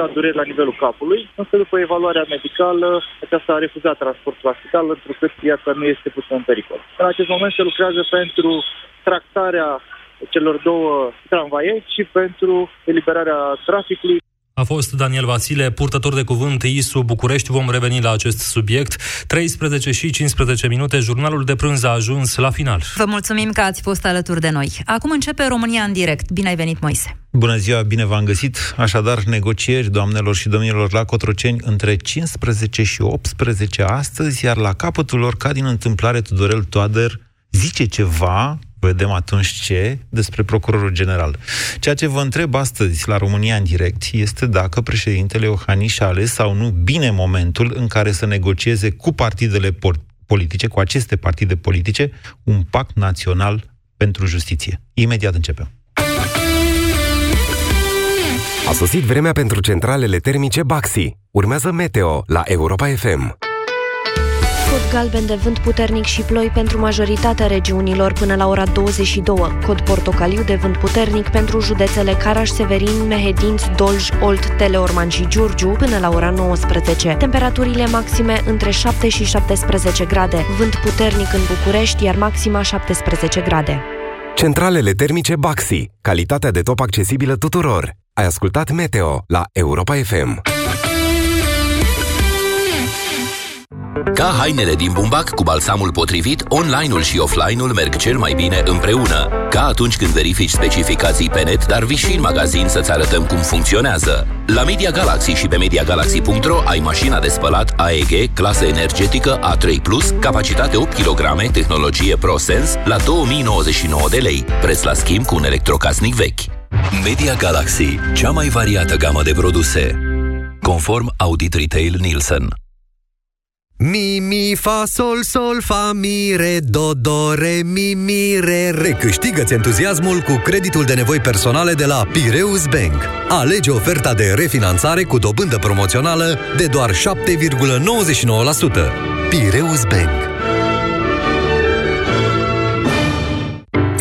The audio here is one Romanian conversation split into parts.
cauza dureri la nivelul capului, însă după evaluarea medicală, aceasta a refuzat transportul la spital, întrucât viața nu este pusă în pericol. În acest moment se lucrează pentru tractarea celor două tramvaie și pentru eliberarea traficului. A fost Daniel Vasile, purtător de cuvânt ISU București. Vom reveni la acest subiect. 13 și 15 minute, jurnalul de prânz a ajuns la final. Vă mulțumim că ați fost alături de noi. Acum începe România în direct. Bine ai venit, Moise. Bună ziua, bine v-am găsit. Așadar, negocieri, doamnelor și domnilor, la Cotroceni între 15 și 18 astăzi, iar la capătul lor, ca din întâmplare, Tudorel Toader zice ceva vedem atunci ce despre procurorul general. Ceea ce vă întreb astăzi la România în direct este dacă președintele Iohannis a ales sau nu bine momentul în care să negocieze cu partidele politice, cu aceste partide politice, un pact național pentru justiție. Imediat începem. A sosit vremea pentru centralele termice Baxi. Urmează Meteo la Europa FM. Cod galben de vânt puternic și ploi pentru majoritatea regiunilor până la ora 22. Cod portocaliu de vânt puternic pentru județele Caraș-Severin, Mehedinți, Dolj, Olt, Teleorman și Giurgiu până la ora 19. Temperaturile maxime între 7 și 17 grade. Vânt puternic în București, iar maxima 17 grade. Centralele termice Baxi. Calitatea de top accesibilă tuturor. Ai ascultat Meteo la Europa FM. Ca hainele din bumbac cu balsamul potrivit, online-ul și offline-ul merg cel mai bine împreună. Ca atunci când verifici specificații pe net, dar vii și în magazin să-ți arătăm cum funcționează. La Media Galaxy și pe MediaGalaxy.ro ai mașina de spălat AEG, clasă energetică A3+, capacitate 8 kg, tehnologie ProSense, la 2099 de lei, preț la schimb cu un electrocasnic vechi. Media Galaxy, cea mai variată gamă de produse. Conform Audit Retail Nielsen. Mi, mi, fa, sol, sol, fa, mi, re, do, do, re, mi, mi, re, re. Câștigă-ți entuziasmul cu creditul de nevoi personale de la Pireus Bank. Alege oferta de refinanțare cu dobândă promoțională de doar 7,99%. Pireus Bank.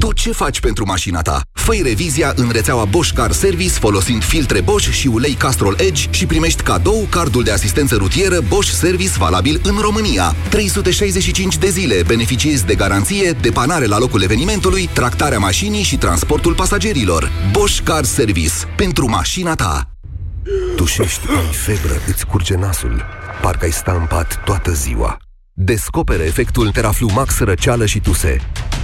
Tu ce faci pentru mașina ta? fă revizia în rețeaua Bosch Car Service folosind filtre Bosch și ulei Castrol Edge și primești cadou cardul de asistență rutieră Bosch Service valabil în România. 365 de zile beneficiezi de garanție, depanare la locul evenimentului, tractarea mașinii și transportul pasagerilor. Bosch Car Service. Pentru mașina ta. Tușești, ai febră, îți curge nasul. Parcă ai sta în pat toată ziua. Descoperă efectul Teraflu Max răceală și tuse.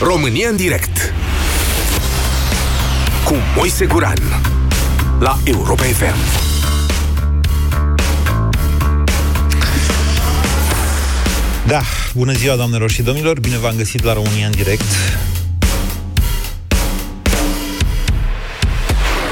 România în direct. Cu Moise Guran La Europa FM Da, bună ziua doamnelor și domnilor, bine v-am găsit la România în direct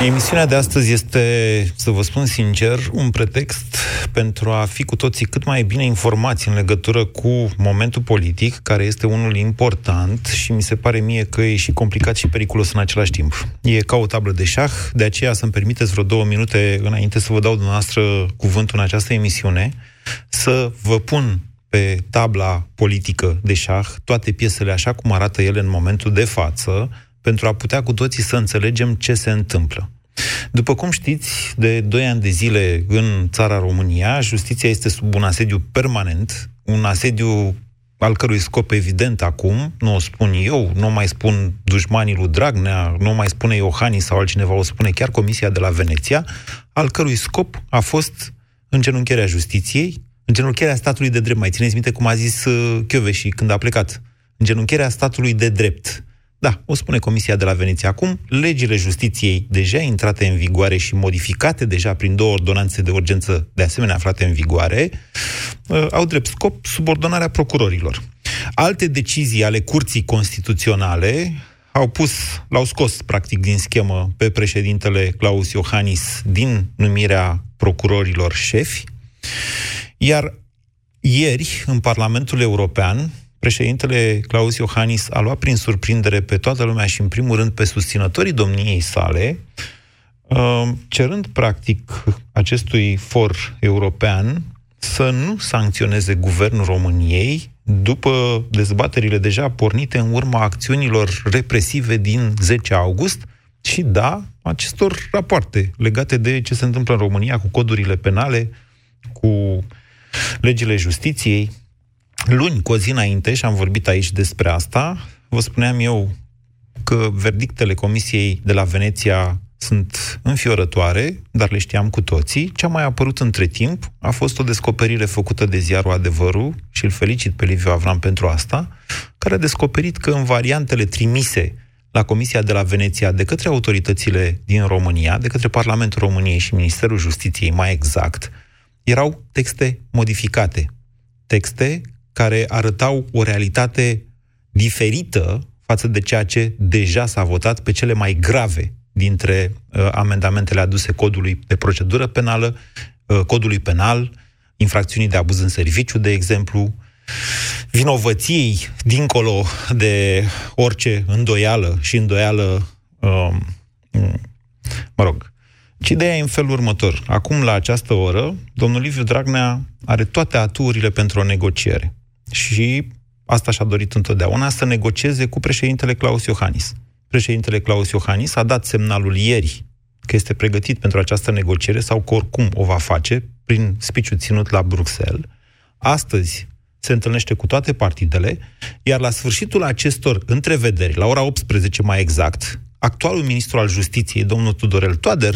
Emisiunea de astăzi este, să vă spun sincer, un pretext pentru a fi cu toții cât mai bine informați în legătură cu momentul politic, care este unul important și mi se pare mie că e și complicat și periculos în același timp. E ca o tablă de șah, de aceea să-mi permiteți vreo două minute înainte să vă dau dumneavoastră cuvântul în această emisiune, să vă pun pe tabla politică de șah toate piesele așa cum arată ele în momentul de față, pentru a putea cu toții să înțelegem ce se întâmplă. După cum știți, de 2 ani de zile în țara România, justiția este sub un asediu permanent, un asediu al cărui scop evident acum, nu o spun eu, nu o mai spun dușmanii lui Dragnea, nu o mai spune Iohannis sau altcineva, o spune chiar Comisia de la Veneția, al cărui scop a fost îngenuncherea justiției, îngenuncherea statului de drept. Mai țineți minte cum a zis uh, și când a plecat? Îngenuncherea statului de drept Da, o spune Comisia de la Veneția. Acum, legile justiției deja intrate în vigoare și modificate deja prin două ordonanțe de urgență de asemenea aflate în vigoare, uh, au drept scop subordonarea procurorilor. Alte decizii ale Curții Constituționale au pus, l-au scos practic din schemă pe președintele Claus Iohannis din numirea procurorilor șefi, iar ieri, în Parlamentul European, președintele Claus Iohannis a luat prin surprindere pe toată lumea și, în primul rând, pe susținătorii domniei sale, uh, cerând, practic, acestui for european să nu sancționeze guvernul României după dezbaterile deja pornite în urma acțiunilor represive din 10 august și, da, acestor rapoarte legate de ce se întâmplă în România cu codurile penale, cu legile justiției. Luni, cu o zi înainte, și am vorbit aici despre asta, vă spuneam eu că verdictele Comisiei de la Veneția sunt înfiorătoare, dar le știam cu toții. Ce a mai apărut între timp a fost o descoperire făcută de ziarul Adevărul și îl felicit pe Liviu Avram pentru asta, care a descoperit că în variantele trimise la Comisia de la Veneția de către autoritățile din România, de către Parlamentul României și Ministerul Justiției mai exact, erau texte modificate. Texte care arătau o realitate diferită față de ceea ce deja s-a votat pe cele mai grave dintre uh, amendamentele aduse codului de procedură penală, uh, codului penal, infracțiunii de abuz în serviciu, de exemplu, vinovăției dincolo de orice îndoială și îndoială, uh, mă rog, ci ideea e în felul următor. Acum, la această oră, domnul Liviu Dragnea are toate aturile pentru o negociere. Și asta și-a dorit întotdeauna, să negocieze cu președintele Claus Iohannis președintele Claus Iohannis a dat semnalul ieri că este pregătit pentru această negociere sau că oricum o va face prin spiciul ținut la Bruxelles. Astăzi se întâlnește cu toate partidele, iar la sfârșitul acestor întrevederi, la ora 18 mai exact, actualul ministru al justiției, domnul Tudorel Toader,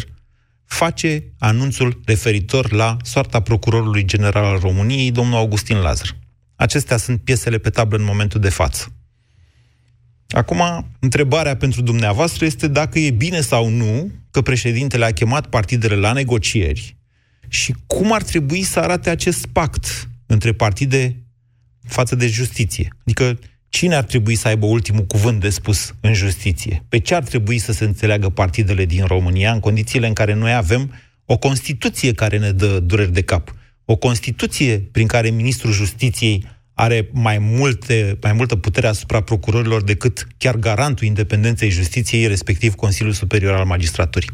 face anunțul referitor la soarta procurorului general al României, domnul Augustin Lazar. Acestea sunt piesele pe tablă în momentul de față. Acum, întrebarea pentru dumneavoastră este dacă e bine sau nu că președintele a chemat partidele la negocieri și cum ar trebui să arate acest pact între partide față de justiție. Adică cine ar trebui să aibă ultimul cuvânt de spus în justiție? Pe ce ar trebui să se înțeleagă partidele din România în condițiile în care noi avem o Constituție care ne dă dureri de cap? O Constituție prin care Ministrul Justiției are mai, multe, mai multă putere asupra procurorilor decât chiar garantul independenței justiției, respectiv Consiliul Superior al Magistraturii.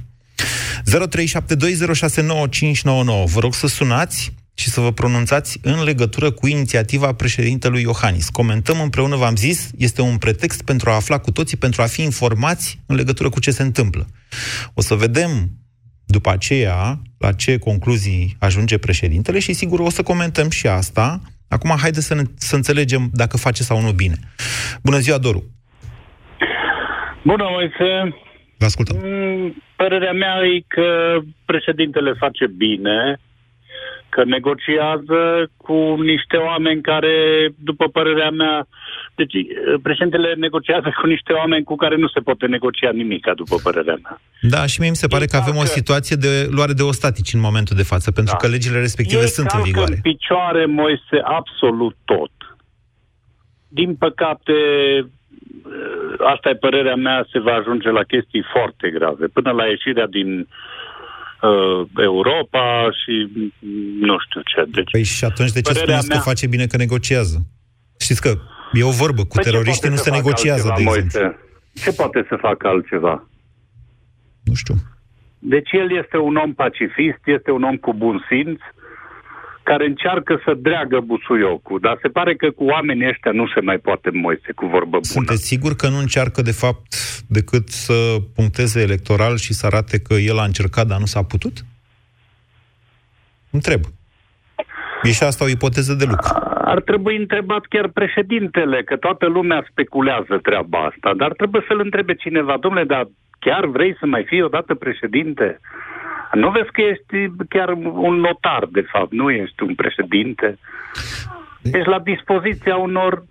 0372069599. Vă rog să sunați și să vă pronunțați în legătură cu inițiativa președintelui Iohannis. Comentăm împreună, v-am zis, este un pretext pentru a afla cu toții, pentru a fi informați în legătură cu ce se întâmplă. O să vedem după aceea la ce concluzii ajunge președintele și sigur o să comentăm și asta Acum, haideți să, ne, să înțelegem dacă face sau nu bine. Bună ziua, Doru! Bună, Moise! Vă ascultăm. Mm, părerea mea e că președintele face bine, că negociază cu niște oameni care, după părerea mea, deci președintele negociază cu niște oameni cu care nu se poate negocia nimic, după părerea mea. Da, și mie mi se pare că avem o situație de luare de ostatici în momentul de față, pentru da. că legile respective Ei sunt în vigoare. în picioare, Moise, absolut tot. Din păcate, asta e părerea mea, se va ajunge la chestii foarte grave. Până la ieșirea din uh, Europa și nu știu ce. Deci, păi și atunci de ce spuneți mea... că face bine că negociază? Știți că E o vorbă, cu păi teroriștii nu se negociază, altceva, de exemplu. Moise? Ce poate să facă altceva? Nu știu. Deci el este un om pacifist, este un om cu bun simț, care încearcă să dreagă busuiocul, dar se pare că cu oamenii ăștia nu se mai poate moise cu vorbă bună. Sunteți sigur că nu încearcă, de fapt, decât să puncteze electoral și să arate că el a încercat, dar nu s-a putut? Întreb. E și asta o ipoteză de lucru. Ar trebui întrebat chiar președintele, că toată lumea speculează treaba asta, dar trebuie să-l întrebe cineva, domnule, dar chiar vrei să mai fii odată președinte? Nu vezi că ești chiar un notar, de fapt, nu ești un președinte? Ești la dispoziția unor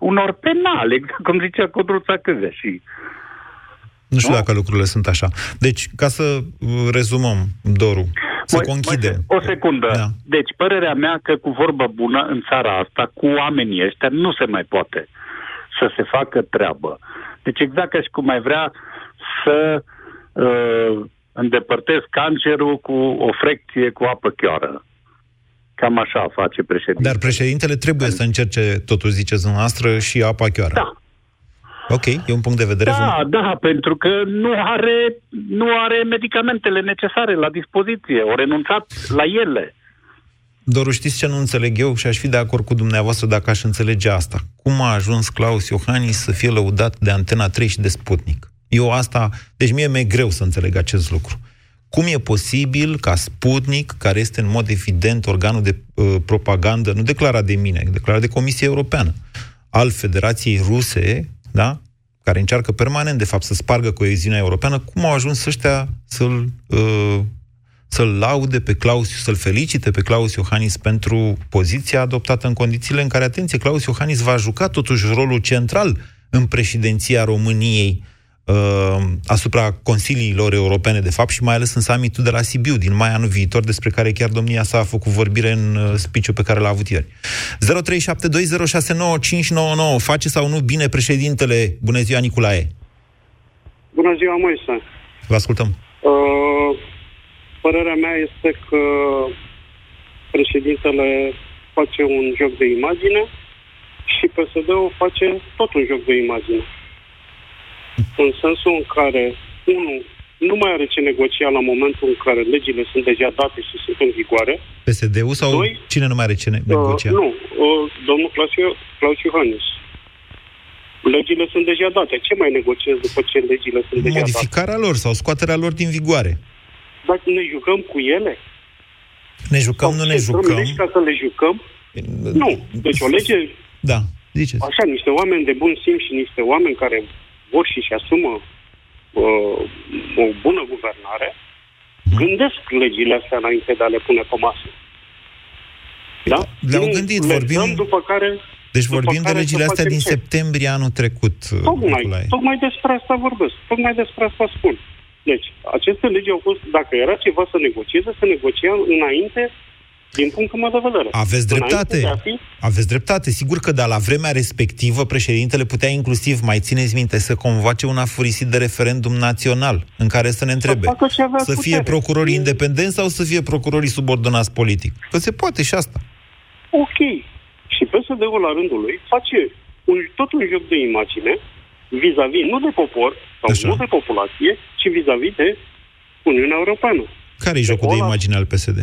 unor penale, exact cum zicea Codruța Câzea și Nu știu dacă lucrurile sunt așa. Deci, ca să uh, rezumăm, Doru, să Măi, conchidem. măi, O secundă. Da. Deci, părerea mea că cu vorbă bună în țara asta, cu oamenii ăștia, nu se mai poate să se facă treabă. Deci exact ca și cum ai vrea să uh, îndepărtezi cancerul cu o frecție cu apă chioară. Cam așa face președintele. Dar președintele trebuie să încerce, totuși ziceți dumneavoastră, și apa chioară. Da. Ok, e un punct de vedere. Da, da, pentru că nu are, nu are medicamentele necesare la dispoziție. O renunțat la ele. Doru, știți ce nu înțeleg eu și aș fi de acord cu dumneavoastră dacă aș înțelege asta? Cum a ajuns Claus Iohannis să fie lăudat de Antena 3 și de Sputnik? Eu asta... Deci mie mi-e greu să înțeleg acest lucru. Cum e posibil ca Sputnik, care este în mod evident organul de uh, propagandă, nu declarat de mine, declarat de Comisia Europeană, al Federației Ruse, da? care încearcă permanent, de fapt, să spargă coeziunea europeană, cum au ajuns ăștia să-l, uh, să-l laude pe Claus, să-l felicite pe Claus Iohannis pentru poziția adoptată în condițiile în care, atenție, Claus Iohannis va juca totuși rolul central în președinția României uh, asupra consiliilor europene, de fapt, și mai ales în summitul de la Sibiu, din mai anul viitor, despre care chiar domnia sa a făcut vorbire în uh, speech pe care l-a avut ieri. 0372069599. Face sau nu bine președintele? Bună ziua, Nicolae! Bună ziua, Moise. Vă ascultăm. Uh, părerea mea este că președintele face un joc de imagine și PSD-ul face tot un joc de imagine. În sensul în care, unul, nu mai are ce negocia la momentul în care legile sunt deja date și sunt în vigoare. PSD-ul sau Doi, cine nu mai are ce ne- negocia? Uh, nu, uh, domnul Claus, Claus Iohannis. Legile sunt deja date. Ce mai negociez după ce legile sunt deja date? Modificarea lor sau scoaterea lor din vigoare. Dacă ne jucăm cu ele? Ne jucăm, nu ne Ce, dăm jucăm. legi ca să le jucăm? Nu. Deci o lege, Da, ziceți. așa, niște oameni de bun simț și niște oameni care vor și-și asumă uh, o bună guvernare, Mhm. gândesc legile astea înainte de a le pune pe masă. Da? Le-au Nu gândit, le vorbim- dăm după care... Deci după vorbim de care să legile astea facem din ce? septembrie anul trecut, Tocmai, Nicolae. tocmai despre asta vorbesc. Tocmai despre asta spun. Deci, aceste legi au fost, dacă era ceva să negocieze, să negocia înainte, din punctul meu de vedere. Aveți dreptate. Înainte de a fi Aveți dreptate. Sigur că, dar la vremea respectivă, președintele putea inclusiv, mai țineți minte, să convoace un afurisit de referendum național, în care să ne întrebe facă ce avea să fie putere. procurorii independenți sau să fie procurorii subordonați politic. Că se poate și asta. Ok. Și PSD-ul la rândul lui face un, tot un joc de imagine vis-a-vis, nu de popor sau Așa. nu de populație, ci vis-a-vis de Uniunea Europeană. Care e jocul de ăla- imagine al PSD?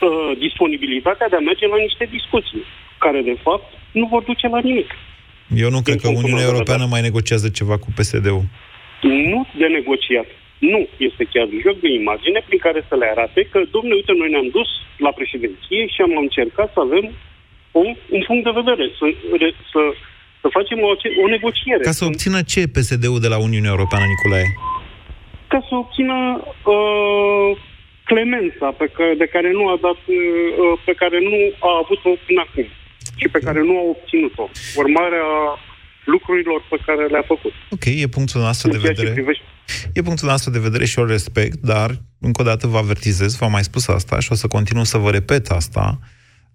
Uh, disponibilitatea de a merge la niște discuții, care de fapt nu vor duce la nimic. Eu nu cred că punctul Uniunea meu de Europeană mai negociază ceva cu PSD-ul. Nu de negociat. Nu este chiar un joc de imagine prin care să le arate că, domnule, uite, noi ne-am dus la președinție și am încercat să avem un, un punct de vedere, să, re- să, să facem o, o negociere. Ca să obțină ce PSD-ul de la Uniunea Europeană, Nicolae? ca să obțină uh, clemența pe care, de care nu a dat, uh, pe care nu a avut-o până acum și pe care nu a obținut-o. Urmarea lucrurilor pe care le-a făcut. Ok, e punctul nostru de În ceea ce vedere. privește- E punctul nostru de vedere și o respect, dar, încă o dată vă avertizez, v-am mai spus asta și o să continu să vă repet asta.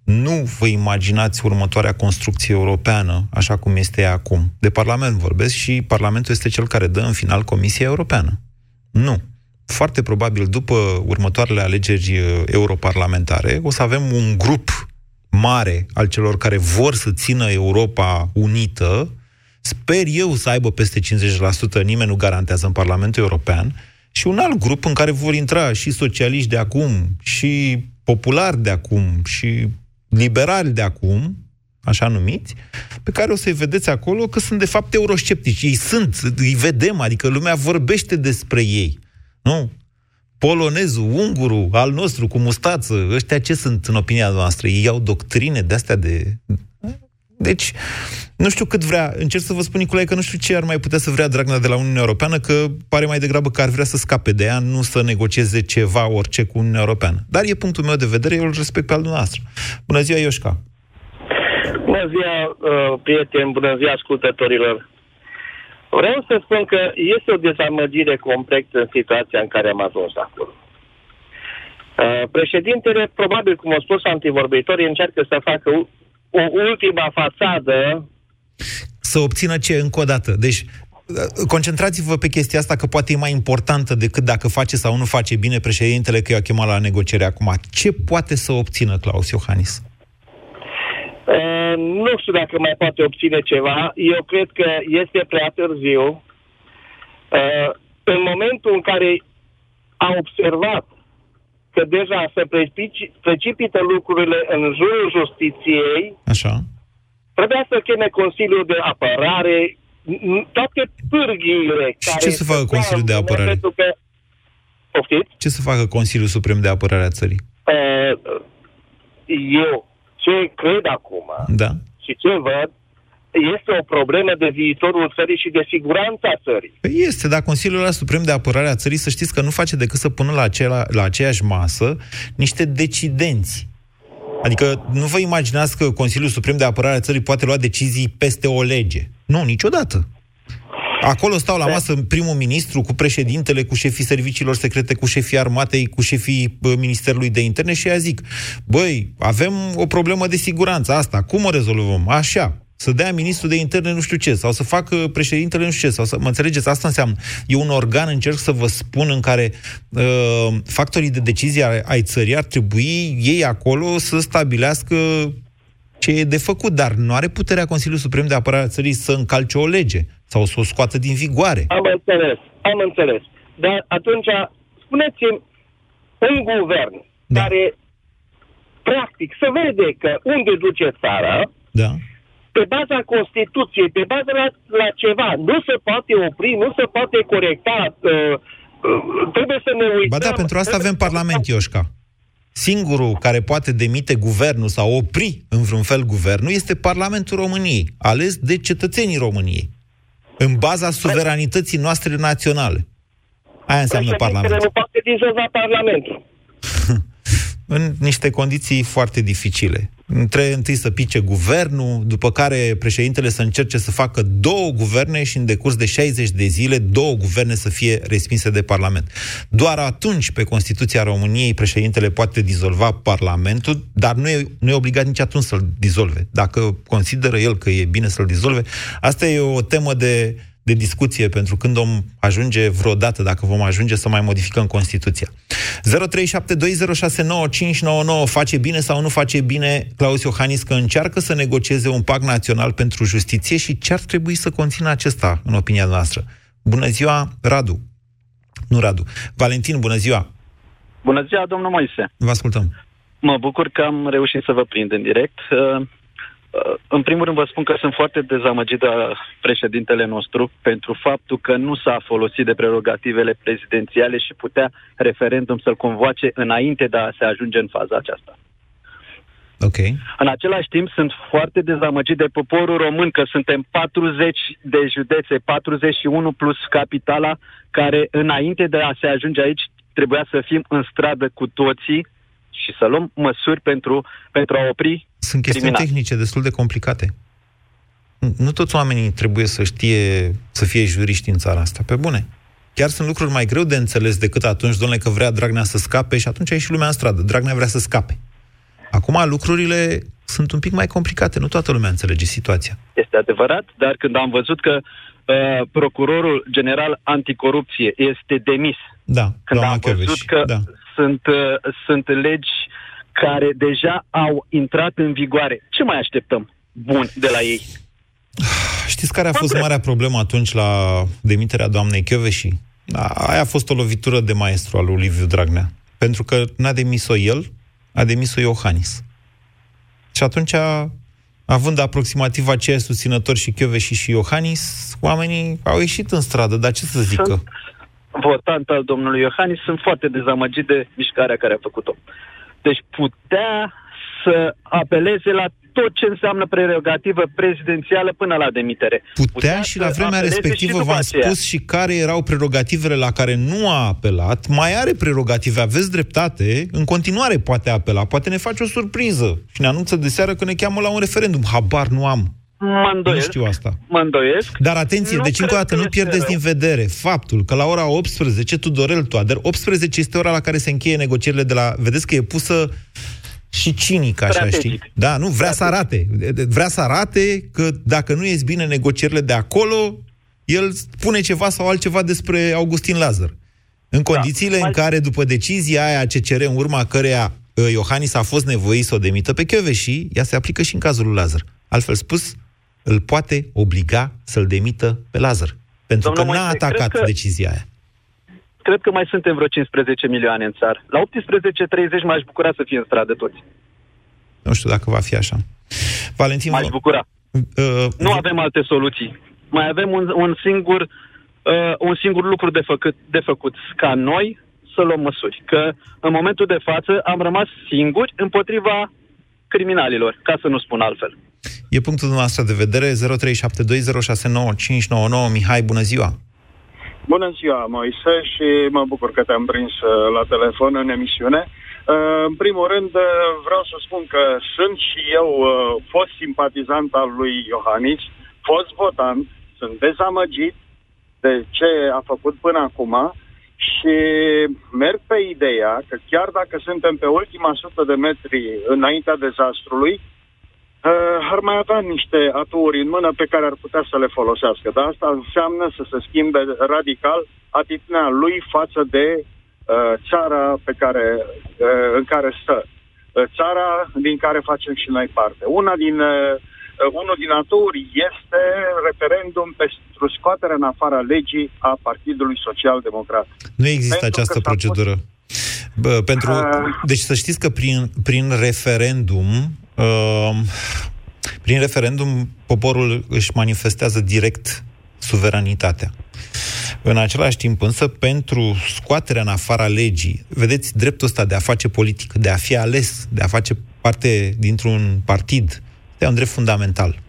Nu vă imaginați următoarea construcție europeană așa cum este ea acum. De Parlament vorbesc și Parlamentul este cel care dă în final Comisia Europeană. Nu. Foarte probabil după următoarele alegeri uh, europarlamentare o să avem un grup mare al celor care vor să țină Europa unită, sper eu să aibă peste 50%, nimeni nu garantează în Parlamentul European, și un alt grup în care vor intra și socialiști de acum, și populari de acum, și liberali de acum, așa numiți, pe care o să-i vedeți acolo că sunt de fapt eurosceptici. Ei sunt, îi vedem, adică lumea vorbește despre ei. Nu? Polonezul, ungurul, al nostru, cu mustață, ăștia ce sunt în opinia noastră? Ei au doctrine de-astea de... Deci, nu știu cât vrea, încerc să vă spun, Nicolae, că nu știu ce ar mai putea să vrea Dragnea de la Uniunea Europeană, că pare mai degrabă că ar vrea să scape de ea, nu să negocieze ceva, orice, cu Uniunea Europeană. Dar e punctul meu de vedere, eu îl respect pe al dumneavoastră. Bună ziua, Ioșca! Bună ziua, uh, prieteni, bună ziua, ascultătorilor. Vreau să spun că este o dezamăgire complexă în situația în care am ajuns acolo. Uh, președintele, probabil, cum au spus antivorbitorii, încearcă să facă u- o ultima fațadă Să obțină ce încă o dată? Deci, uh, concentrați-vă pe chestia asta, că poate e mai importantă decât dacă face sau nu face bine președintele, că i-a chemat la negociere acum. Ce poate să obțină Claus Iohannis? Uh, nu știu dacă mai poate obține ceva. Eu cred că este prea târziu. Uh, în momentul în care a observat că deja se precipi- precipită lucrurile în jurul justiției, Așa. trebuia să cheme Consiliul de Apărare, n- toate pârghiile Și care... ce să facă stăteau Consiliul de în Apărare? Pentru că, poftiți? Ce să facă Consiliul Suprem de Apărare a țării? Uh, eu ce cred acum Da. și ce văd este o problemă de viitorul țării și de siguranța țării. Păi este, dar Consiliul ăla Suprem de Apărare a țării, să știți că nu face decât să pună la, acela, la aceeași masă niște decidenți. Adică nu vă imaginați că Consiliul Suprem de Apărare a țării poate lua decizii peste o lege. Nu, niciodată. Acolo stau la masă primul ministru cu președintele, cu șefii serviciilor secrete, cu șefii armatei, cu șefii bă, Ministerului de Interne și ea zic, băi, avem o problemă de siguranță, asta, cum o rezolvăm? Așa, să dea ministrul de interne nu știu ce, sau să facă președintele nu știu ce, sau să, mă înțelegeți, asta înseamnă, e un organ, încerc să vă spun, în care uh, factorii de decizie ai, ai țării ar trebui ei acolo să stabilească ce e de făcut, dar nu are puterea Consiliului Suprem de Apărare a țării să încalce o lege sau să o scoată din vigoare. Am înțeles, am înțeles. Dar atunci, spuneți-mi, un guvern da. care, practic, se vede că unde duce țara, da. pe baza Constituției, pe baza la, la ceva, nu se poate opri, nu se poate corecta, uh, uh, trebuie să ne uităm. Ba da, pentru asta avem Parlament, Ioșca. Singurul care poate demite guvernul sau opri în vreun fel guvernul este Parlamentul României, ales de cetățenii României, în baza suveranității noastre naționale. Aia înseamnă Președintele Parlament. nu poate dizolva Parlamentul. În niște condiții foarte dificile. Trebuie întâi să pice guvernul, după care președintele să încerce să facă două guverne și în decurs de 60 de zile două guverne să fie respinse de Parlament. Doar atunci, pe Constituția României, președintele poate dizolva Parlamentul, dar nu e, nu e obligat nici atunci să-l dizolve. Dacă consideră el că e bine să-l dizolve, asta e o temă de, de discuție pentru când om ajunge vreodată, dacă vom ajunge să mai modificăm Constituția. 0372069599 face bine sau nu face bine Claus Iohannis că încearcă să negocieze un pact național pentru justiție și ce ar trebui să conțină acesta, în opinia noastră. Bună ziua, Radu. Nu Radu. Valentin, bună ziua. Bună ziua, domnul Moise. Vă ascultăm. Mă bucur că am reușit să vă prind în direct. Uh, uh, În primul rând vă spun că sunt foarte dezamăgit de președintele nostru pentru faptul că nu s-a folosit de prerogativele prezidențiale și putea referendum să-l convoace înainte de a se ajunge în faza aceasta. Ok. În același timp, sunt foarte dezamăgit de poporul român că suntem 40 de județe, 41 plus capitala, care înainte de a se ajunge aici trebuia să fim în stradă cu toții și să luăm măsuri pentru, pentru a opri Sunt chestiuni criminali. tehnice destul de complicate. Nu- Nu toți oamenii trebuie să știe, să fie juriști în țara asta, pe bune. Chiar sunt lucruri mai greu de înțeles decât atunci, domnule, că vrea Dragnea să scape și atunci e și lumea în stradă. Dragnea vrea să scape. Acum lucrurile sunt un pic mai complicate, nu toată lumea înțelege situația. Este adevărat, dar când am văzut că uh, procurorul general anticorupție este demis, Da, când doamna am văzut Chioveși, că da. sunt, uh, sunt legi care deja au intrat în vigoare, ce mai așteptăm bun de la ei? Știți care a fost marea problemă atunci la demiterea doamnei Chioveși? Da, Aia a fost o lovitură de maestru al lui Liviu Dragnea. Pentru că n-a demis-o el, a demis-o Iohannis. Și atunci, având aproximativ aceiași susținători și Chioveși și Iohannis, oamenii au ieșit în stradă, dar ce să zică? Sunt votant al domnului Iohannis, sunt foarte dezamăgit de mișcarea care a făcut-o. Deci putea să apeleze la tot ce înseamnă prerogativă prezidențială până la demitere. Putea, Putea și la vremea respectivă v-am aceea. spus și care erau prerogativele la care nu a apelat. Mai are prerogative, aveți dreptate, în continuare poate apela, poate ne face o surpriză și ne anunță de seară că ne cheamă la un referendum. Habar nu am. Mă îndoiesc. Nu știu asta. Mă îndoiesc. Dar atenție, nu deci încă o dată nu pierdeți rău. din vedere faptul că la ora 18, Tudorel Toader, 18 este ora la care se încheie negocierile de la... Vedeți că e pusă și cinic, așa, Strategic. știi? Da, nu, vrea Strategic. să arate. Vrea să arate că dacă nu ies bine negocierile de acolo, el spune ceva sau altceva despre Augustin Lazar. În da. condițiile da. în care, după decizia aia CCR, în urma căreia uh, Iohannis a fost nevoit să o demită pe și ea se aplică și în cazul lui Lazar. Altfel spus, îl poate obliga să-l demită pe Lazar. Pentru Domnul că n-a atacat că... decizia aia cred că mai suntem vreo 15 milioane în țară. La 18.30 m-aș bucura să fie în stradă toți. Nu știu dacă va fi așa. Valentin... M-aș bucura. Uh, nu avem alte soluții. Mai avem un, un singur uh, un singur lucru de făcut, de făcut, ca noi să luăm măsuri. Că în momentul de față am rămas singuri împotriva criminalilor, ca să nu spun altfel. E punctul dumneavoastră de vedere 0372069599. Mihai, bună ziua! Bună ziua, Moise, și mă bucur că te-am prins uh, la telefon în emisiune. Uh, în primul rând, uh, vreau să spun că sunt și eu fost simpatizant al lui Iohannis, fost votant, sunt dezamăgit de ce a făcut până acum și merg pe ideea că chiar dacă suntem pe ultima sută de metri înaintea dezastrului, uh, ar mai avea niște aturi în mână pe care ar putea să le folosească. Dar asta înseamnă să se schimbe radical atitudinea lui față de uh, țara pe care, uh, în care stă. Uh, țara din care facem și noi parte. Una din, uh, unul din aturi este referendum pentru scoaterea în afara legii a Partidului Social Democrat. Nu există pentru această procedură. Bă, pentru, uh, deci să știți că prin, prin referendum Ehm, prin referendum, poporul își manifestează direct suveranitatea. În același timp, însă, pentru scoaterea în afara legii, vedeți, dreptul ăsta de a face politică, de a fi ales, de a face parte dintr-un partid, este un drept fundamental.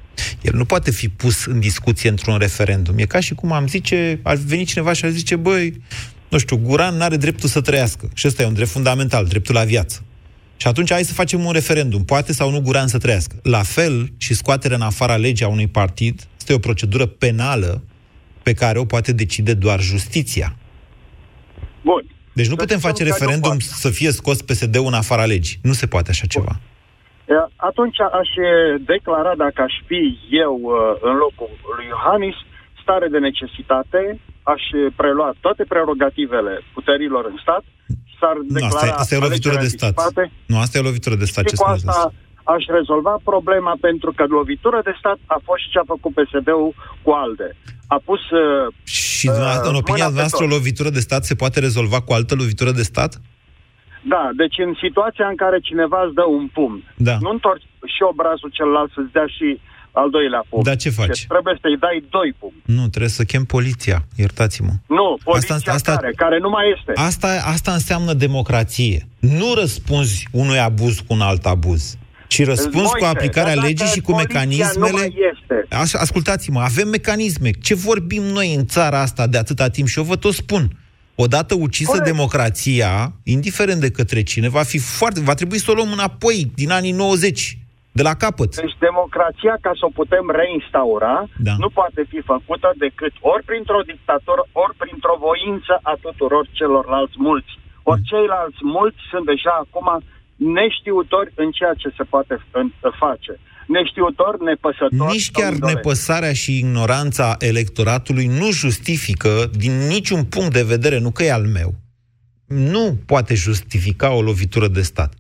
El nu poate fi pus în discuție într-un referendum. E ca și cum am zice, ar veni cineva și ar zice, băi, nu știu, Guran nu are dreptul să trăiască. Și ăsta e un drept fundamental, dreptul la viață. Și atunci hai să facem un referendum. Poate sau nu Guran să trăiască. La fel și scoaterea în afara legii a unui partid este o procedură penală pe care o poate decide doar justiția. Bun. Deci nu putem face referendum să fie scos PSD-ul în afara legii. Nu se poate așa Bun. ceva. Atunci aș declara, dacă aș fi eu uh, în locul lui Iohannis, stare de necesitate, aș prelua toate prerogativele puterilor în stat s-ar declara... Nu, asta, asta e o lovitură de stat. Nu, asta e o lovitură de stat. Și ce cu asta aș rezolva problema pentru că lovitură de stat a fost și ce a făcut PSD-ul cu ALDE. A pus... Uh, și uh, în opinia noastră o lovitură de stat se poate rezolva cu altă lovitură de stat? Da, deci în situația în care cineva îți dă un pumn, da. nu întorci și obrazul celălalt să-ți dea și al doilea pumn. Da, ce faci? Deci trebuie să-i dai doi pumni. Nu, trebuie să chem poliția, iertați-mă. Nu, poliția asta, asta, care, care nu mai este. Asta, asta înseamnă democrație. Nu răspunzi unui abuz cu un alt abuz ci răspunzi Moise, cu aplicarea legii și cu mecanismele. Așa, ascultați-mă, avem mecanisme. Ce vorbim noi în țara asta de atâta timp? Și eu vă tot spun. Odată ucisă Corect. democrația, indiferent de către cine, va fi foarte. va trebui să o luăm înapoi din anii 90 de la capăt. Deci democrația, ca să o putem reinstaura, da. nu poate fi făcută decât ori printr-o dictatură, ori printr-o voință a tuturor celorlalți mulți. Ori mm. ceilalți mulți sunt deja acum neștiutori în ceea ce se poate face. Neștiutori, nepăsători. Nici chiar nepăsarea și ignoranța electoratului nu justifică, din niciun punct de vedere, nu că e al meu, nu poate justifica o lovitură de stat.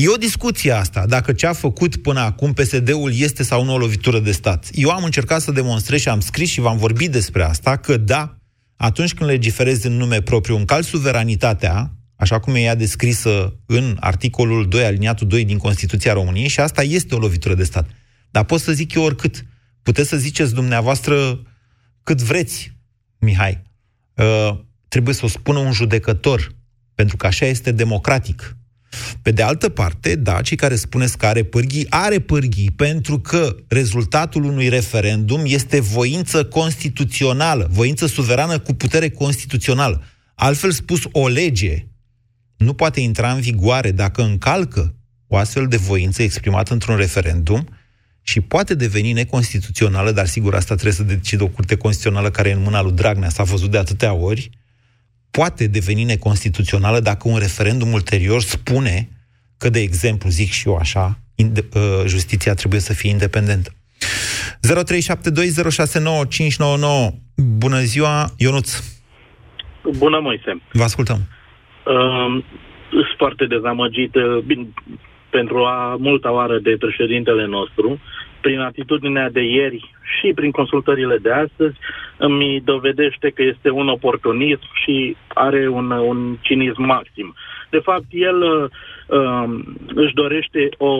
E o discuție asta, dacă ce a făcut până acum PSD-ul este sau nu o lovitură de stat. Eu am încercat să demonstrez și am scris și v-am vorbit despre asta, că da, atunci când legiferezi în nume propriu, încalci suveranitatea, așa cum e ea descrisă în articolul 2, aliniatul 2 din Constituția României, și asta este o lovitură de stat. Dar pot să zic eu oricât. Puteți să ziceți dumneavoastră cât vreți, Mihai. Uh, trebuie să o spună un judecător pentru că așa este democratic. Pe de altă parte, da, cei care spuneți că are pârghii, are pârghii, pentru că rezultatul unui referendum este voință constituțională, voință suverană cu putere constituțională. Altfel spus, o lege nu poate intra în vigoare dacă încalcă o astfel de voință exprimată într-un referendum și poate deveni neconstituțională, dar sigur asta trebuie să decidă o curte constituțională care e în mâna lui Dragnea, s-a văzut de atâtea ori, poate deveni neconstituțională dacă un referendum ulterior spune că, de exemplu, zic și eu așa, uh, justiția trebuie să fie independentă. 0372069599 Bună ziua, Ionuț! Bună, Moise! Vă ascultăm! Uh, sunt foarte dezamăgit uh, bine, pentru a multa oară de președintele nostru prin atitudinea de ieri și prin consultările de astăzi, îmi dovedește că este un oportunism și are un, un cinism maxim. De fapt, el uh, își dorește o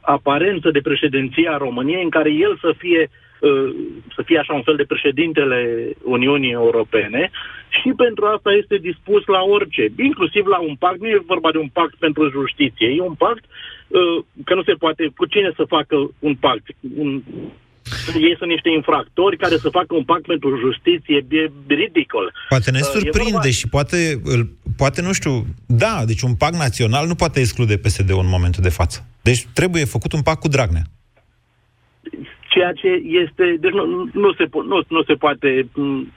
aparență de președinție a României în care el să fie uh, să fie așa un fel de președintele Uniunii Europene și pentru asta este dispus la orice, inclusiv la un pact. Nu e vorba de un pact pentru justiție, e un pact uh, că nu se poate, cu cine să facă un pact? Un, ei sunt niște infractori care să facă un pact pentru justiție, e ridicol. Poate ne uh, surprinde vorba... și poate, poate, nu știu, da, deci un pact național nu poate exclude PSD-ul în momentul de față. Deci trebuie făcut un pact cu Dragnea ceea ce este, deci nu, nu, se, nu, nu se poate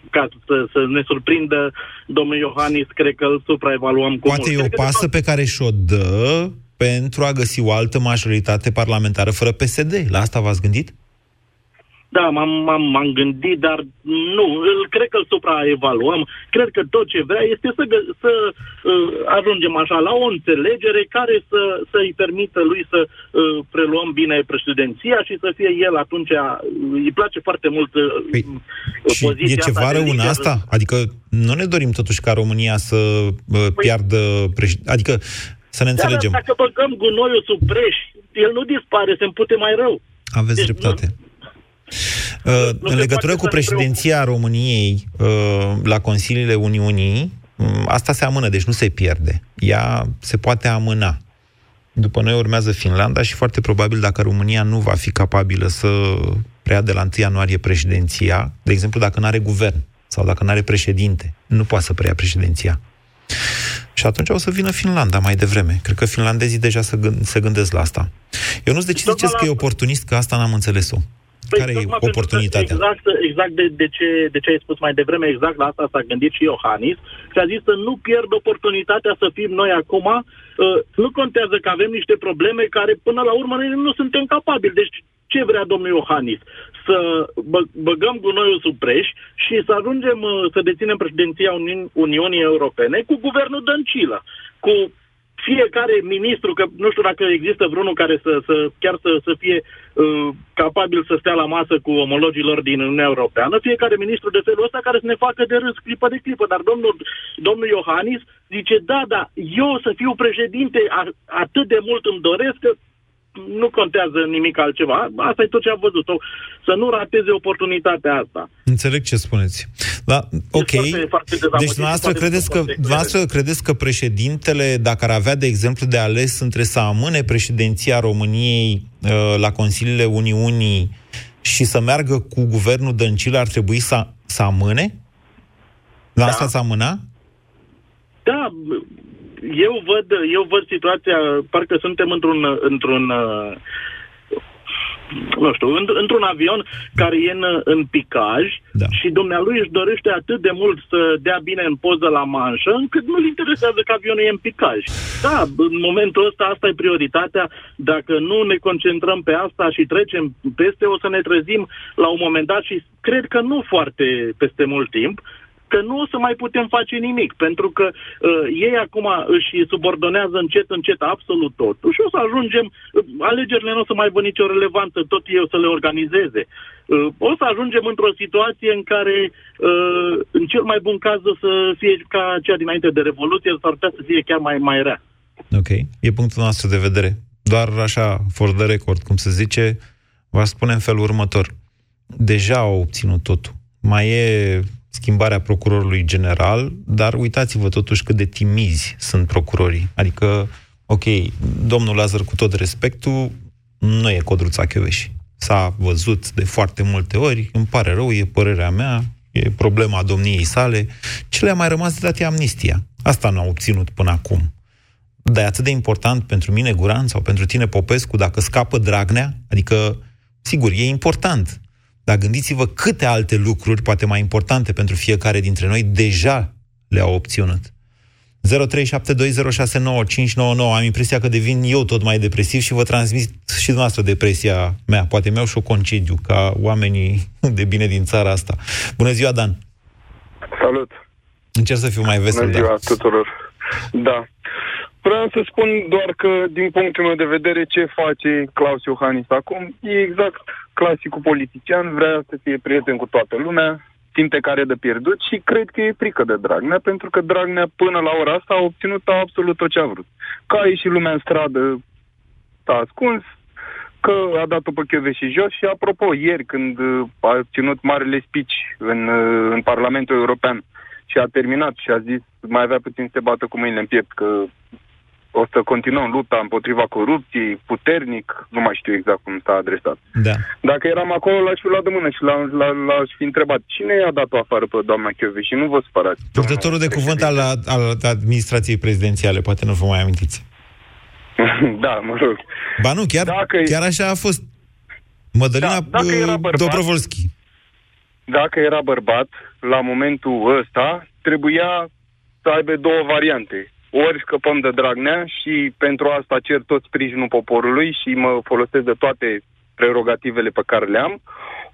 ca să, să ne surprindă domnul Iohannis, cred că îl supraevaluăm cu Poate mult. e o pasă pe care și-o dă pentru a găsi o altă majoritate parlamentară fără PSD. La asta v-ați gândit? Da, m-am, m-am, m-am gândit, dar nu, îl, cred că îl supraevaluăm. Cred că tot ce vrea este să, să uh, ajungem așa la o înțelegere care să, să-i permită lui să uh, preluăm bine președinția și să fie el atunci, uh, îi place foarte mult uh, păi, poziția și e ceva rău în asta? Adică nu ne dorim totuși ca România să uh, păi, piardă președinția, adică să ne înțelegem. Dar dacă băgăm gunoiul sub preș, el nu dispare, se împute mai rău. Aveți deci, dreptate. Nu, Uh, în legătură cu președinția României uh, la Consiliile Uniunii, um, asta se amână, deci nu se pierde. Ea se poate amâna. După noi urmează Finlanda și foarte probabil dacă România nu va fi capabilă să preia de la 1 ianuarie președinția, de exemplu dacă nu are guvern sau dacă nu are președinte, nu poate să preia președinția. Și atunci o să vină Finlanda mai devreme. Cred că finlandezii deja se, gând- se gândesc la asta. Eu nu-ți de ce ziceți că e oportunist, că asta n-am înțeles-o. Păi, Care e oportunitatea? Exact, exact de, de, ce, de ce ai spus mai devreme, exact la asta s-a gândit și Iohannis și a zis să nu pierd oportunitatea să fim noi acum. Uh, nu contează că avem niște probleme care până la urmă noi nu suntem capabili. Deci ce vrea domnul Iohannis? Să bă- băgăm gunoiul sub preș și să ajungem uh, să deținem președinția Uni- Uniunii Europene cu guvernul Dăncilă, cu fiecare ministru, că nu știu dacă există vreunul care să, să chiar să, să fie uh, capabil să stea la masă cu omologilor din Uniunea Europeană, fiecare ministru de felul ăsta care să ne facă de râs clipă de clipă. Dar domnul, domnul Iohannis zice, da, da, eu să fiu președinte atât de mult îmi doresc că nu contează nimic altceva. Asta e tot ce am văzut. Să nu rateze oportunitatea asta. Înțeleg ce spuneți. Da, ok. Foarte, foarte deci dumneavoastră credeți, că, dumneavoastră credeți că președintele, dacă ar avea, de exemplu, de ales între să amâne președinția României uh, la Consiliile Uniunii și să meargă cu guvernul Dăncil, ar trebui să, să amâne? La da. asta să amâna? Da, eu văd, eu văd situația, parcă suntem într-un, într-un uh, nu știu, într-un avion care e în, în picaj da. și dumnealui își dorește atât de mult să dea bine în poză la manșă, încât nu-l interesează că avionul e în picaj. Da, în momentul ăsta asta e prioritatea. Dacă nu ne concentrăm pe asta și trecem peste, o să ne trezim la un moment dat și cred că nu foarte peste mult timp, că nu o să mai putem face nimic, pentru că uh, ei acum își subordonează încet, încet absolut totul și o să ajungem, uh, alegerile nu o să mai aibă nicio relevanță, tot ei o să le organizeze. Uh, o să ajungem într-o situație în care, uh, în cel mai bun caz, o să fie ca cea dinainte de Revoluție, s-ar putea să fie chiar mai, mai rea. Ok, e punctul nostru de vedere. Doar așa, for the record, cum se zice, vă spune în felul următor. Deja au obținut totul. Mai e schimbarea procurorului general, dar uitați-vă totuși cât de timizi sunt procurorii. Adică ok, domnul Lazar, cu tot respectul, nu e Codruța Chioveși. S-a văzut de foarte multe ori, îmi pare rău, e părerea mea, e problema domniei sale. Ce le-a mai rămas de dat e amnistia. Asta nu a obținut până acum. Dar e atât de important pentru mine, Guran, sau pentru tine, Popescu, dacă scapă Dragnea? Adică, sigur, e important. Dar gândiți-vă câte alte lucruri, poate mai importante pentru fiecare dintre noi, deja le-au obținut. 0372069599. Am impresia că devin eu tot mai depresiv și vă transmit și dumneavoastră depresia mea. Poate mi-au și o concediu ca oamenii de bine din țara asta. Bună ziua, Dan! Salut! Încerc să fiu mai vesel. Bună ziua da. tuturor! Da. Vreau să spun doar că, din punctul meu de vedere, ce face Claus Iohannis acum e exact clasicul politician, vrea să fie prieten cu toată lumea, simte care de pierdut și cred că e frică de Dragnea, pentru că Dragnea până la ora asta a obținut absolut tot ce a vrut. Că a ieșit lumea în stradă, s-a ascuns, că a dat-o pe chiove și jos și apropo, ieri când a ținut marele speech în, în Parlamentul European și a terminat și a zis mai avea puțin să se bată cu mâinile în piept, că o să continuăm lupta împotriva corupției, puternic, nu mai știu exact cum s-a adresat. Da. Dacă eram acolo, l-aș fi luat de mână și l-aș, l-aș fi întrebat cine i-a dat-o afară pe doamna Chioveș și nu vă spărați. Purtătorul de cuvânt al, al administrației prezidențiale, poate nu vă mai amintiți. da, mă rog. Ba nu, chiar, Dacă chiar așa a fost. Mădălina da, dacă era bărbat, Dobrovolski. Dacă era bărbat, la momentul ăsta, trebuia să aibă două variante ori scăpăm de Dragnea și pentru asta cer tot sprijinul poporului și mă folosesc de toate prerogativele pe care le am,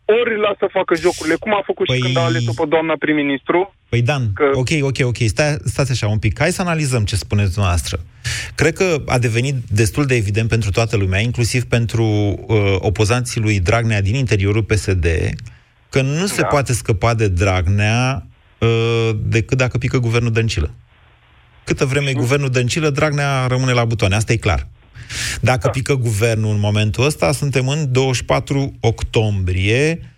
ori lasă să facă jocurile, cum a făcut păi... și când a ales-o pe doamna prim-ministru. Păi Dan, că... ok, ok, ok, Stai, stați așa un pic, hai să analizăm ce spuneți dumneavoastră. Cred că a devenit destul de evident pentru toată lumea, inclusiv pentru uh, opozanții lui Dragnea din interiorul PSD, că nu da. se poate scăpa de Dragnea uh, decât dacă pică guvernul Dăncilă. Câtă vreme e guvernul Dăncilă, Dragnea rămâne la butoane, asta e clar. Dacă da. pică guvernul în momentul ăsta, suntem în 24 octombrie,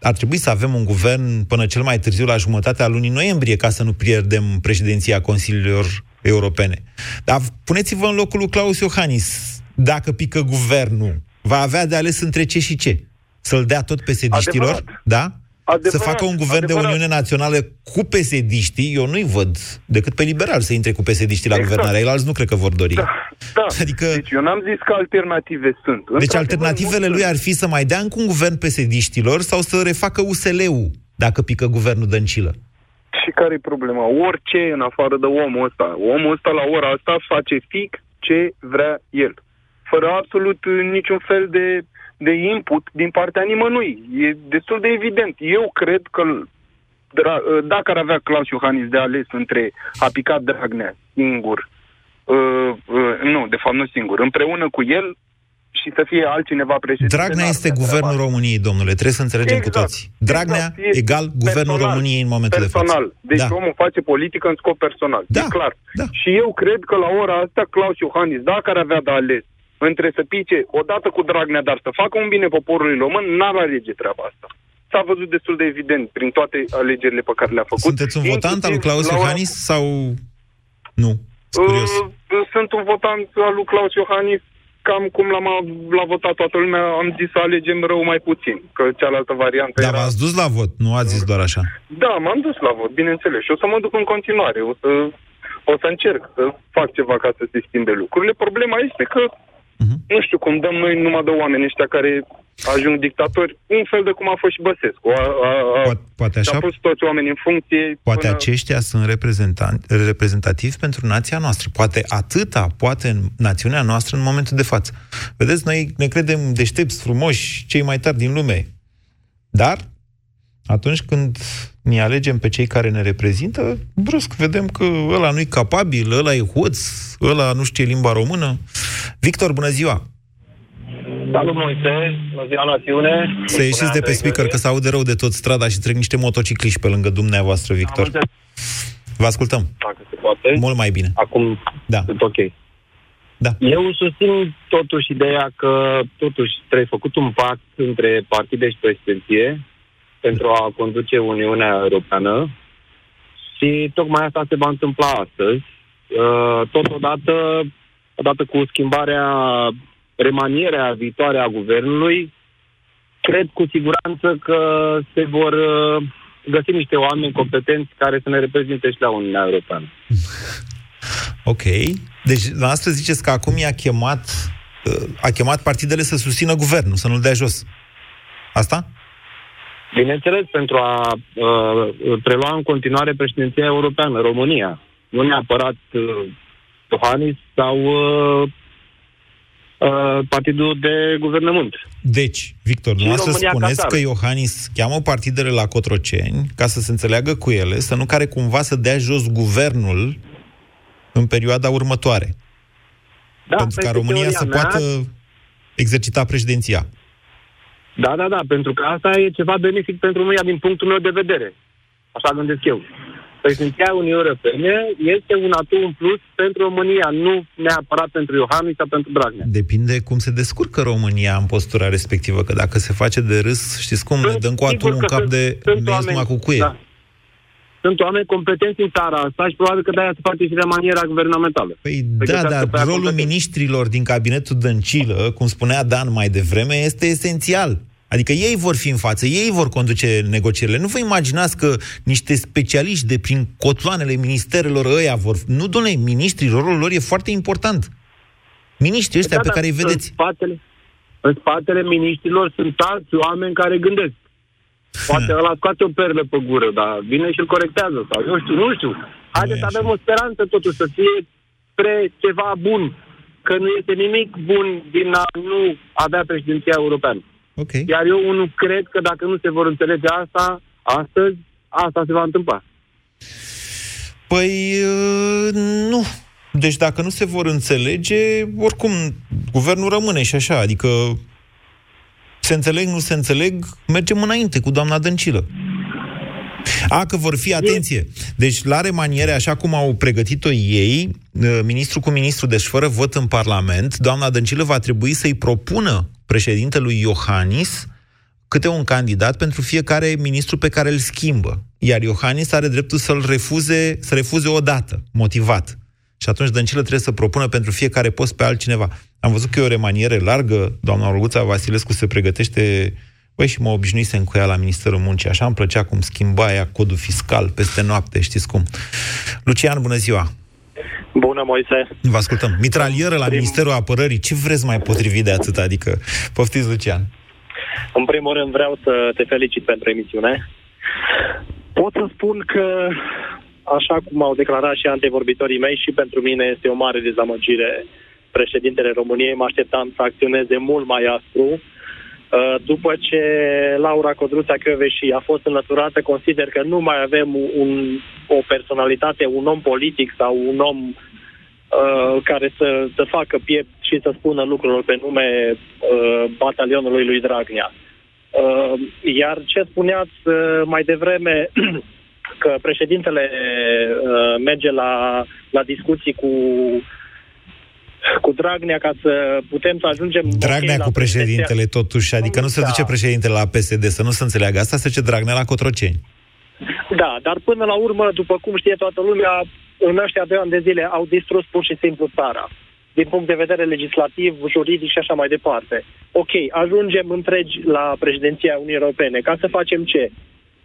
ar trebui să avem un guvern până cel mai târziu la jumătatea lunii noiembrie, ca să nu pierdem președinția Consiliilor Europene. Dar puneți-vă în locul lui Claus Iohannis. Dacă pică guvernul, va avea de ales între ce și ce? Să-l dea tot pesediștilor? Da? Adevărat, să facă un guvern adevărat. de Uniune Națională cu pesediștii, eu nu-i văd decât pe liberal să intre cu pesediștii la exact. guvernare. Alți nu cred că vor dori. Da, da. Adică... Deci eu n-am zis că alternative sunt. Deci alternativele lui ar fi să mai dea încă un guvern pesediștilor sau să refacă USL-ul dacă pică guvernul Dăncilă. Și care e problema? Orice în afară de omul ăsta. Omul ăsta la ora asta face fix ce vrea el. Fără absolut niciun fel de de input din partea nimănui. E destul de evident. Eu cred că dacă ar avea Claus Iohannis de ales între a picat Dragnea singur, uh, uh, nu, de fapt nu singur, împreună cu el și să fie altcineva președinte. Dragnea este guvernul treaba. României, domnule, trebuie să înțelegem exact, cu toți. Dragnea exact, egal guvernul personal, României în momentul personal. de față. Deci da. omul face politică în scop personal. Da. E clar. Da. Și eu cred că la ora asta Claus Iohannis, dacă ar avea de ales între să pice odată cu Dragnea, dar să facă un bine poporului român, n-ar alege treaba asta. S-a văzut destul de evident prin toate alegerile pe care le-a făcut. Sunteți un votant al lui Claus Iohannis sau nu? Curios. Uh, sunt un votant al lui Claus Iohannis cam cum l-am l-a votat toată lumea, am zis să alegem rău mai puțin, că cealaltă variantă Da, era... v-ați dus la vot, nu ați zis doar așa. Da, m-am dus la vot, bineînțeles, și o să mă duc în continuare, o să, o să încerc să fac ceva ca să se schimbe lucrurile. Problema este că Uh-huh. Nu știu cum dăm noi numai de oameni ăștia care ajung dictatori, un fel de cum a fost și Băsescu. A, a, a, poate, poate așa, a pus toți oamenii în funcție. Poate până... aceștia sunt reprezentativi pentru nația noastră. Poate atâta, poate în națiunea noastră în momentul de față. Vedeți, noi ne credem deștepți, frumoși, cei mai tari din lume. Dar atunci când ne alegem pe cei care ne reprezintă, brusc vedem că ăla nu-i capabil, ăla e hoț, ăla nu știe limba română. Victor, bună ziua! Salut, Moise! Bună ziua, națiune! Să ieșiți de pe speaker, că se aude rău de tot strada și trec niște motocicliști pe lângă dumneavoastră, Victor. Vă ascultăm. Dacă se poate. Mult mai bine. Acum da. sunt ok. Da. Eu susțin totuși ideea că totuși trebuie făcut un pact între partide și președinție pentru a conduce Uniunea Europeană și tocmai asta se va întâmpla astăzi. Uh, totodată, odată cu schimbarea, remanierea viitoare a guvernului, cred cu siguranță că se vor uh, găsi niște oameni competenți care să ne reprezinte și la Uniunea Europeană. Ok. Deci, la asta ziceți că acum i-a chemat, uh, a chemat partidele să susțină guvernul, să nu-l dea jos. Asta? Bineînțeles, pentru a uh, prelua în continuare președinția europeană, România. Nu neapărat uh, Iohannis sau uh, uh, partidul de guvernământ. Deci, Victor, Și nu să România spuneți Qatar. că Iohannis cheamă partidele la Cotroceni ca să se înțeleagă cu ele, să nu care cumva să dea jos guvernul în perioada următoare. Da, pentru ca peste România teoria să mea- poată exercita președinția. Da, da, da, pentru că asta e ceva benefic pentru România din punctul meu de vedere. Așa gândesc eu. Președinția Uniunii Europene este un atu în plus pentru România, nu neapărat pentru Iohannis sau pentru Dragnea. Depinde cum se descurcă România în postura respectivă, că dacă se face de râs, știți cum, ne dăm cu sigur atul un că cap sunt- de sunt mens oameni- numai cu cuie. da. Sunt oameni competenți în țara asta și probabil că de-aia se face și de maniera guvernamentală. Păi Să da, găsească dar pe aia rolul competenți. miniștrilor din cabinetul Dăncilă, cum spunea Dan mai devreme, este esențial. Adică ei vor fi în față, ei vor conduce negocierile. Nu vă imaginați că niște specialiști de prin cotloanele ministerelor ăia vor... Nu, domnule, miniștrii, rolul lor e foarte important. Miniștrii ăștia Da, pe dar care îi vedeți. În spatele, în spatele miniștrilor sunt alți oameni care gândesc. Poate ăla scoate o perlă pe gură, dar vine și îl corectează. Sau eu știu, nu știu. Haideți să avem o speranță totuși să fie spre ceva bun. Că nu este nimic bun din a nu avea președinția europeană. Okay. Iar eu nu cred că dacă nu se vor înțelege asta, astăzi, asta se va întâmpla. Păi, uh, nu. Deci dacă nu se vor înțelege, oricum, guvernul rămâne și așa. Adică se înțeleg, nu se înțeleg, mergem înainte cu doamna Dăncilă. A, că vor fi, atenție, deci la remaniere, așa cum au pregătit-o ei, uh, ministru cu ministru, deci fără vot în Parlament, doamna Dăncilă va trebui să-i propună președintelui Iohannis câte un candidat pentru fiecare ministru pe care îl schimbă. Iar Iohannis are dreptul să-l refuze, să refuze o dată, motivat. Și atunci Dăncilă trebuie să propună pentru fiecare post pe altcineva. Am văzut că e o remaniere largă, doamna Olguța Vasilescu se pregătește Păi și mă obișnuisem cu ea la Ministerul Muncii, așa îmi plăcea cum schimba ea codul fiscal peste noapte, știți cum. Lucian, bună ziua! Bună, Moise. Vă ascultăm. Mitralieră la Ministerul Apărării, ce vreți mai potrivit de atât? Adică, poftiți, Lucian. În primul rând vreau să te felicit pentru emisiune. Pot să spun că, așa cum au declarat și antevorbitorii mei, și pentru mine este o mare dezamăgire președintele României. Mă așteptam să acționeze mult mai aspru. Uh, După ce Laura Codruța Căveși a fost înlăturată, consider că nu mai avem un, o personalitate, un om politic sau un om uh, care să, să facă piept și să spună lucrurilor pe nume uh, batalionului lui Dragnea. Uh, iar ce spuneați uh, mai devreme, că președintele uh, merge la, la discuții cu cu Dragnea ca să putem să ajungem... Dragnea ok la cu președintele, președinția- totuși, adică nu se Da. duce președintele la PSD, să nu se înțeleagă asta, se duce Dragnea la Cotroceni. Da, dar până la urmă, după cum știe toată lumea, în ăștia doi ani de zile au distrus pur și simplu țara. Din punct de vedere legislativ, juridic și așa mai departe. Ok, ajungem întregi la președinția Uniunii Europene. Ca să facem ce?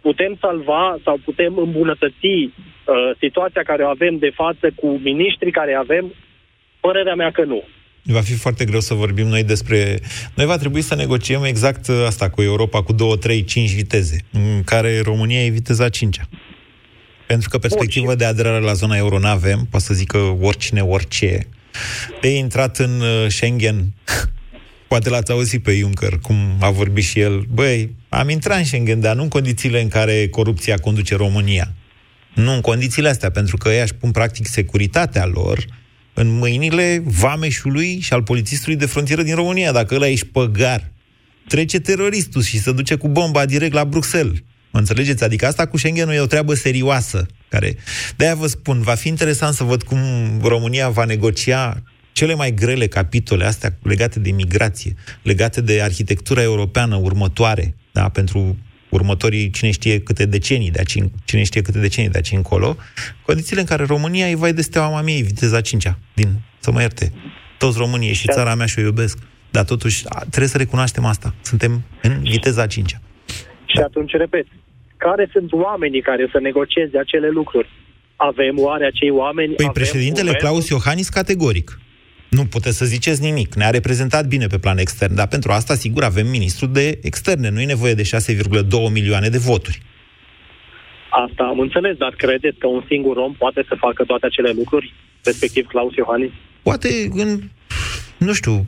Putem salva sau putem îmbunătăți uh, situația care o avem de față cu miniștrii care avem? Părerea mea că nu. Va fi foarte greu să vorbim noi despre... Noi va trebui să negociem exact asta cu Europa, cu 2, 3, 5 viteze, în care România e viteza 5 Pentru că perspectivă de aderare la zona euro nu avem, poate să zică oricine, orice. De intrat în uh, Schengen, poate l-ați auzit pe Juncker, cum a vorbit și el. Băi, am intrat în Schengen, dar nu în condițiile în care corupția conduce România. Nu în condițiile astea, pentru că ei își pun practic securitatea lor în mâinile vameșului și al polițistului de frontieră din România. Dacă ăla ești păgar, trece teroristul și se duce cu bomba direct la Bruxelles. Mă înțelegeți? Adică asta cu Schengen e o treabă serioasă. Care... De-aia vă spun, va fi interesant să văd cum România va negocia cele mai grele capitole astea legate de migrație, legate de arhitectura europeană următoare, da, pentru următorii cine știe câte decenii de aici, cine știe câte decenii de aici încolo, condițiile în care România îi vai de steaua mamiei, viteza 5 din, să mă ierte, Toți românii și țara mea și o iubesc. Dar totuși trebuie să recunoaștem asta. Suntem în viteza a cincea. Și atunci, repet, care sunt oamenii care să negocieze acele lucruri? Avem oare acei oameni? Păi avem președintele guvernul? Claus Iohannis categoric. Nu puteți să ziceți nimic. Ne-a reprezentat bine pe plan extern, dar pentru asta, sigur, avem ministrul de externe. Nu e nevoie de 6,2 milioane de voturi. Asta am înțeles, dar credeți că un singur om poate să facă toate acele lucruri, respectiv Claus Iohannis? Poate în, nu știu,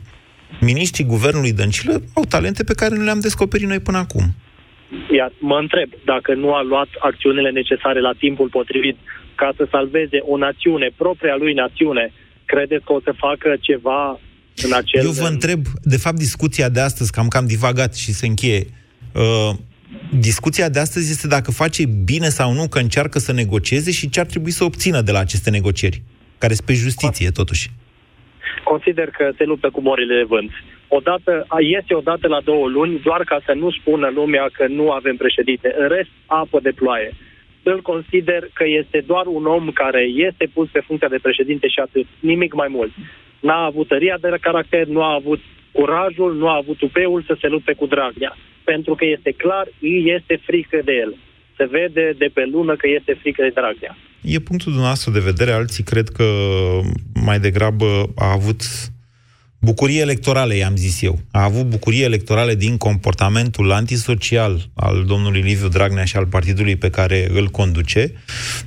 miniștrii guvernului Dăncilă au talente pe care nu le-am descoperit noi până acum. Iar mă întreb dacă nu a luat acțiunile necesare la timpul potrivit ca să salveze o națiune, propria lui națiune, credeți că o să facă ceva în acel... Eu vă întreb, de fapt, discuția de astăzi, că am cam divagat și se încheie, uh, discuția de astăzi este dacă face bine sau nu că încearcă să negocieze și ce ar trebui să obțină de la aceste negocieri, care sunt pe justiție, totuși. Consider că se luptă cu morile de vânt. Odată, a- iese odată la două luni, doar ca să nu spună lumea că nu avem președinte. În rest, apă de ploaie. Îl consider că este doar un om care este pus pe funcția de președinte și atât, nimic mai mult. N-a avut tăria de caracter, nu a avut curajul, nu a avut upeul să se lupte cu Dragnea. Pentru că este clar, îi este frică de el. Se vede de pe lună că este frică de Dragnea. E punctul dumneavoastră de vedere, alții cred că mai degrabă a avut bucurie electorale, i-am zis eu. A avut bucurie electorale din comportamentul antisocial al domnului Liviu Dragnea și al partidului pe care îl conduce,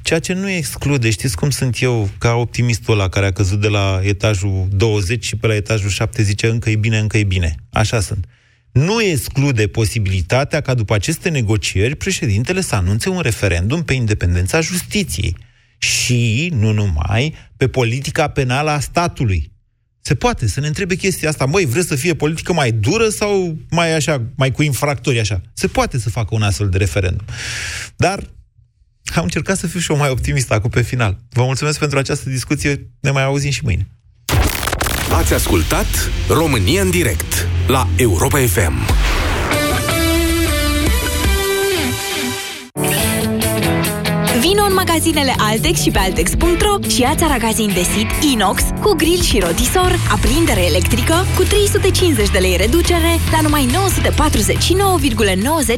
ceea ce nu exclude, știți cum sunt eu, ca optimistul ăla care a căzut de la etajul 20 și pe la etajul 7 zice încă e bine, încă e bine. Așa sunt. Nu exclude posibilitatea ca după aceste negocieri președintele să anunțe un referendum pe independența justiției și, nu numai, pe politica penală a statului. Se poate să ne întrebe chestia asta. Măi, vreți să fie politică mai dură sau mai așa, mai cu infractori așa? Se poate să facă un astfel de referendum. Dar am încercat să fiu și eu mai optimist acum pe final. Vă mulțumesc pentru această discuție. Ne mai auzim și mâine. Ați ascultat România în direct la Europa FM. Vino în magazinele Altex și pe Altex.ro și ia-ți aragazin de sit inox cu grill și rotisor, aprindere electrică cu 350 de lei reducere la numai 949,90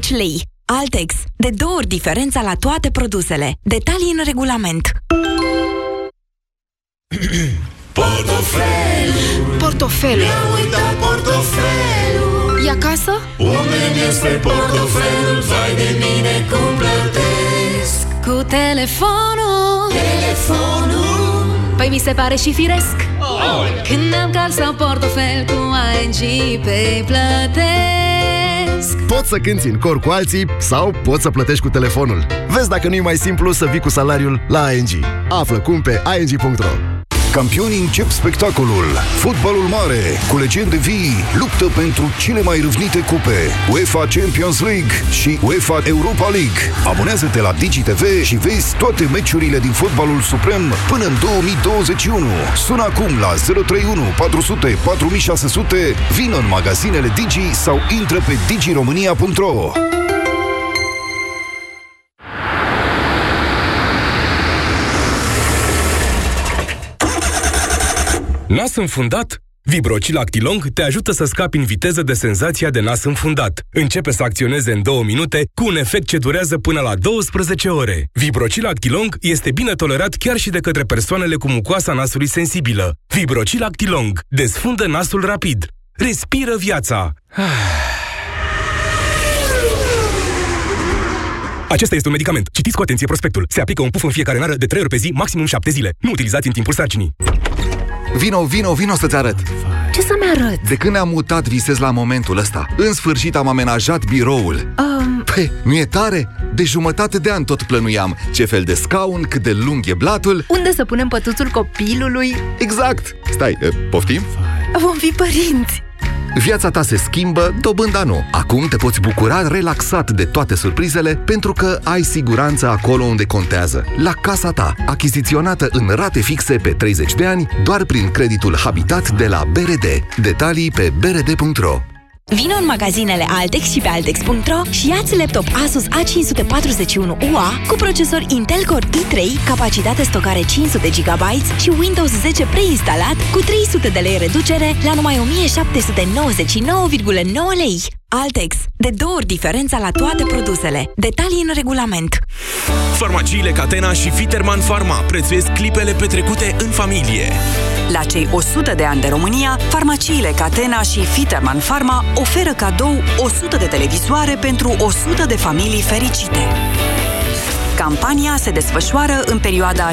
lei. Altex. De două ori diferența la toate produsele. Detalii în regulament. Portofelul Portofelul. Mi-a uitat portofelul E acasă? Unde este portofelul Vai de mine cum plătesc Cu telefonul Telefonul Păi mi se pare și firesc Oh. Când am card sau portofel Cu ING Pay plătesc Poți să cânti în cor cu alții sau poți să plătești cu telefonul. Vezi dacă nu e mai simplu să vii cu salariul la ING. Află cum pe ing.ro. Campionii încep spectacolul. Fotbalul mare, cu legende vii, luptă pentru cele mai râvnite cupe. UEFA Champions League și UEFA Europa League. Abonează-te la DigiTV și vezi toate meciurile din fotbalul suprem până în 2021. Sună acum la 031 400 4600, vină în magazinele Digi sau intră pe digiromania.ro. Nas înfundat? Vibrocil Actilong te ajută să scapi în viteză de senzația de nas înfundat. Începe să acționeze în două minute cu un efect ce durează până la 12 ore. Vibrocil Actilong este bine tolerat chiar și de către persoanele cu mucoasa nasului sensibilă. Vibrocil Actilong desfundă nasul rapid. Respiră viața. Acesta este un medicament. Citiți cu atenție prospectul. Se aplică un puf în fiecare nară de 3 ori pe zi, maximum 7 zile. Nu utilizați în timpul sarcinii. Vino, vino, vino să-ți arăt. Ce să-mi arăt? De când ne-am mutat, visez la momentul ăsta. În sfârșit am amenajat biroul. Um, Păi, nu e tare? De jumătate de an tot plănuiam. Ce fel de scaun, cât de lung e blatul. unde să punem pătuțul copilului? Exact! Stai, e, poftim? Vom fi părinți! Viața ta se schimbă, dobânda nu. Acum te poți bucura relaxat de toate surprizele pentru că ai siguranță acolo unde contează. La casa ta, achiziționată în rate fixe pe 30 de ani, doar prin creditul Habitat de la BRD. Detalii pe brd.ro Vino în magazinele Altex și pe Altex.ro și ia-ți laptop Asus A541 UA cu procesor Intel Core i3, capacitate stocare 500 GB și Windows 10 preinstalat cu 300 de lei reducere la numai 1799,9 lei. Altex. De două ori diferența la toate produsele. Detalii în regulament. Farmaciile Catena și Viterman Pharma prețuiesc clipele petrecute în familie. La cei 100 de ani de România, farmaciile Catena și Fiterman Pharma oferă cadou 100 de televizoare pentru 100 de familii fericite. Campania se desfășoară în perioada